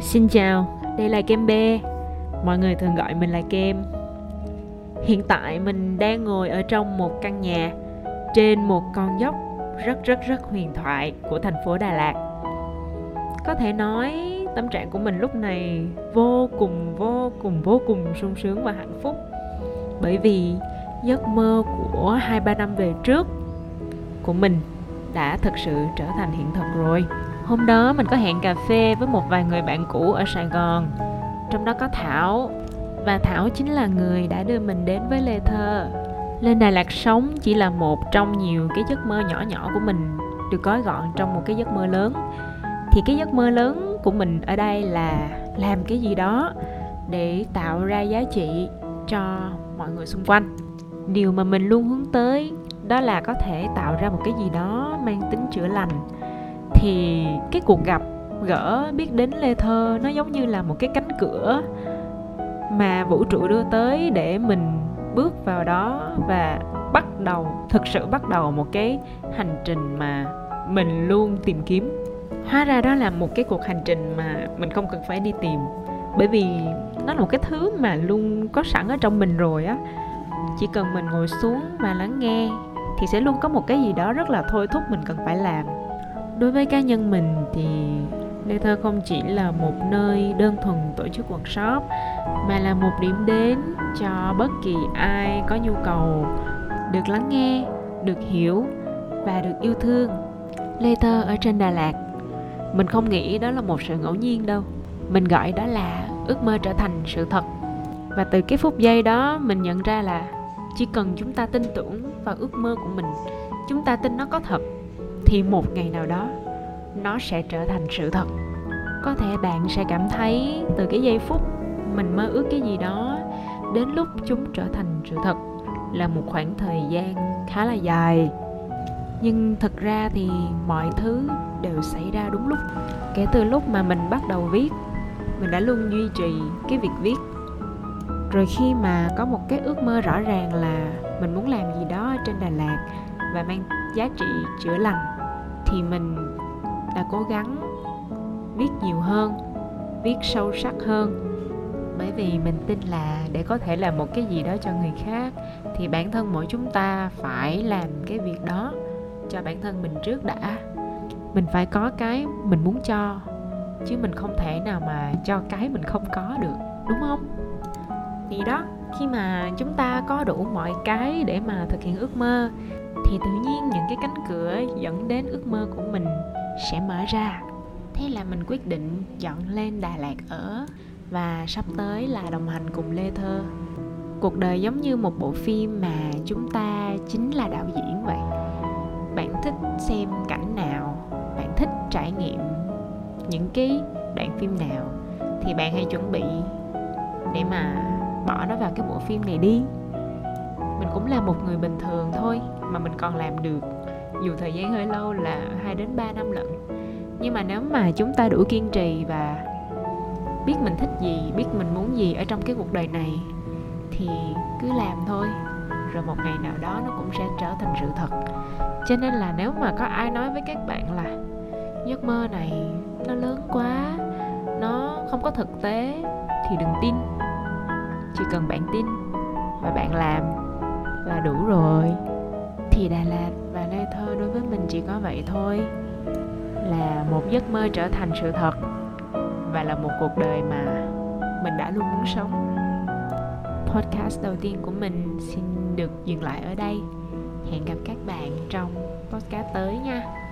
Xin chào, đây là Kem B. Mọi người thường gọi mình là Kem. Hiện tại mình đang ngồi ở trong một căn nhà Trên một con dốc rất rất rất huyền thoại của thành phố Đà Lạt. Có thể nói tâm trạng của mình lúc này vô cùng vô cùng vô cùng sung sướng và hạnh phúc. Bởi vì giấc mơ của hai ba năm về trước của mình đã thực sự trở thành hiện thực rồi hôm đó mình có hẹn cà phê với một vài người bạn cũ ở sài gòn. Trong đó có thảo, và thảo chính là người đã đưa mình đến với lê thơ. Lên đà lạt sống chỉ là một trong nhiều cái giấc mơ nhỏ nhỏ của mình, được gói gọn trong một cái giấc mơ lớn. Thì cái giấc mơ lớn của mình ở đây là làm cái gì đó để tạo ra giá trị cho mọi người xung quanh. Điều mà mình luôn hướng tới đó là có thể tạo ra một cái gì đó mang tính chữa lành thì cái cuộc gặp gỡ biết đến lê thơ nó giống như là một cái cánh cửa mà vũ trụ đưa tới để mình bước vào đó và bắt đầu, thực sự bắt đầu một cái hành trình mà mình luôn tìm kiếm. Hóa ra đó là một cái cuộc hành trình mà mình không cần phải đi tìm, bởi vì nó là một cái thứ mà luôn có sẵn ở trong mình rồi á. Chỉ cần mình ngồi xuống và lắng nghe thì sẽ luôn có một cái gì đó rất là thôi thúc mình cần phải làm đối với cá nhân mình thì Later Thơ không chỉ là một nơi đơn thuần tổ chức workshop mà là một điểm đến cho bất kỳ ai có nhu cầu được lắng nghe, được hiểu và được yêu thương. Lê Thơ ở trên Đà Lạt, mình không nghĩ đó là một sự ngẫu nhiên đâu. Mình gọi đó là ước mơ trở thành sự thật. Và từ cái phút giây đó mình nhận ra là chỉ cần chúng ta tin tưởng vào ước mơ của mình, chúng ta tin nó có thật thì một ngày nào đó, nó sẽ trở thành sự thật. Có thể bạn sẽ cảm thấy từ cái giây phút mình mơ ước cái gì đó, đến lúc chúng trở thành sự thật là một khoảng thời gian khá là dài. Nhưng thực ra thì mọi thứ đều xảy ra đúng lúc. Kể từ lúc mà mình bắt đầu viết, mình đã luôn duy trì cái việc viết. Rồi khi mà có một cái ước mơ rõ ràng là mình muốn làm gì đó trên đà lạt và mang giá trị chữa lành thì mình đã cố gắng viết nhiều hơn, viết sâu sắc hơn. Bởi vì mình tin là để có thể làm một cái gì đó cho người khác, thì bản thân mỗi chúng ta phải làm cái việc đó cho bản thân mình trước đã. Mình phải có cái mình muốn cho, chứ mình không thể nào mà cho cái mình không có được, đúng không? Thì đó, khi mà chúng ta có đủ mọi cái để mà thực hiện ước mơ thì tự nhiên những cái cánh cửa dẫn đến ước mơ của mình sẽ mở ra. Thế là mình quyết định dọn lên đà lạt ở và sắp tới là đồng hành cùng lê thơ. Cuộc đời giống như một bộ phim mà chúng ta chính là đạo diễn vậy. Bạn thích xem cảnh nào? Bạn thích trải nghiệm những cái đoạn phim nào? Thì bạn hãy chuẩn bị để mà bỏ nó vào cái bộ phim này đi mình cũng là một người bình thường thôi mà mình còn làm được. Dù thời gian hơi lâu là 2 đến 3 năm lận. Nhưng mà nếu mà chúng ta đủ kiên trì và biết mình thích gì, biết mình muốn gì ở trong cái cuộc đời này, thì cứ làm thôi. Rồi một ngày nào đó nó cũng sẽ trở thành sự thật. Cho nên là nếu mà có ai nói với các bạn là, giấc mơ này nó lớn quá, nó không có thực tế, thì đừng tin. Chỉ cần bạn tin và bạn làm là đủ rồi. Thì đà lạt và lê thơ đối với mình chỉ có vậy thôi, là một giấc mơ trở thành sự thật và là một cuộc đời mà mình đã luôn muốn sống. Podcast đầu tiên của mình xin được dừng lại ở đây. Hẹn gặp các bạn trong podcast tới nha.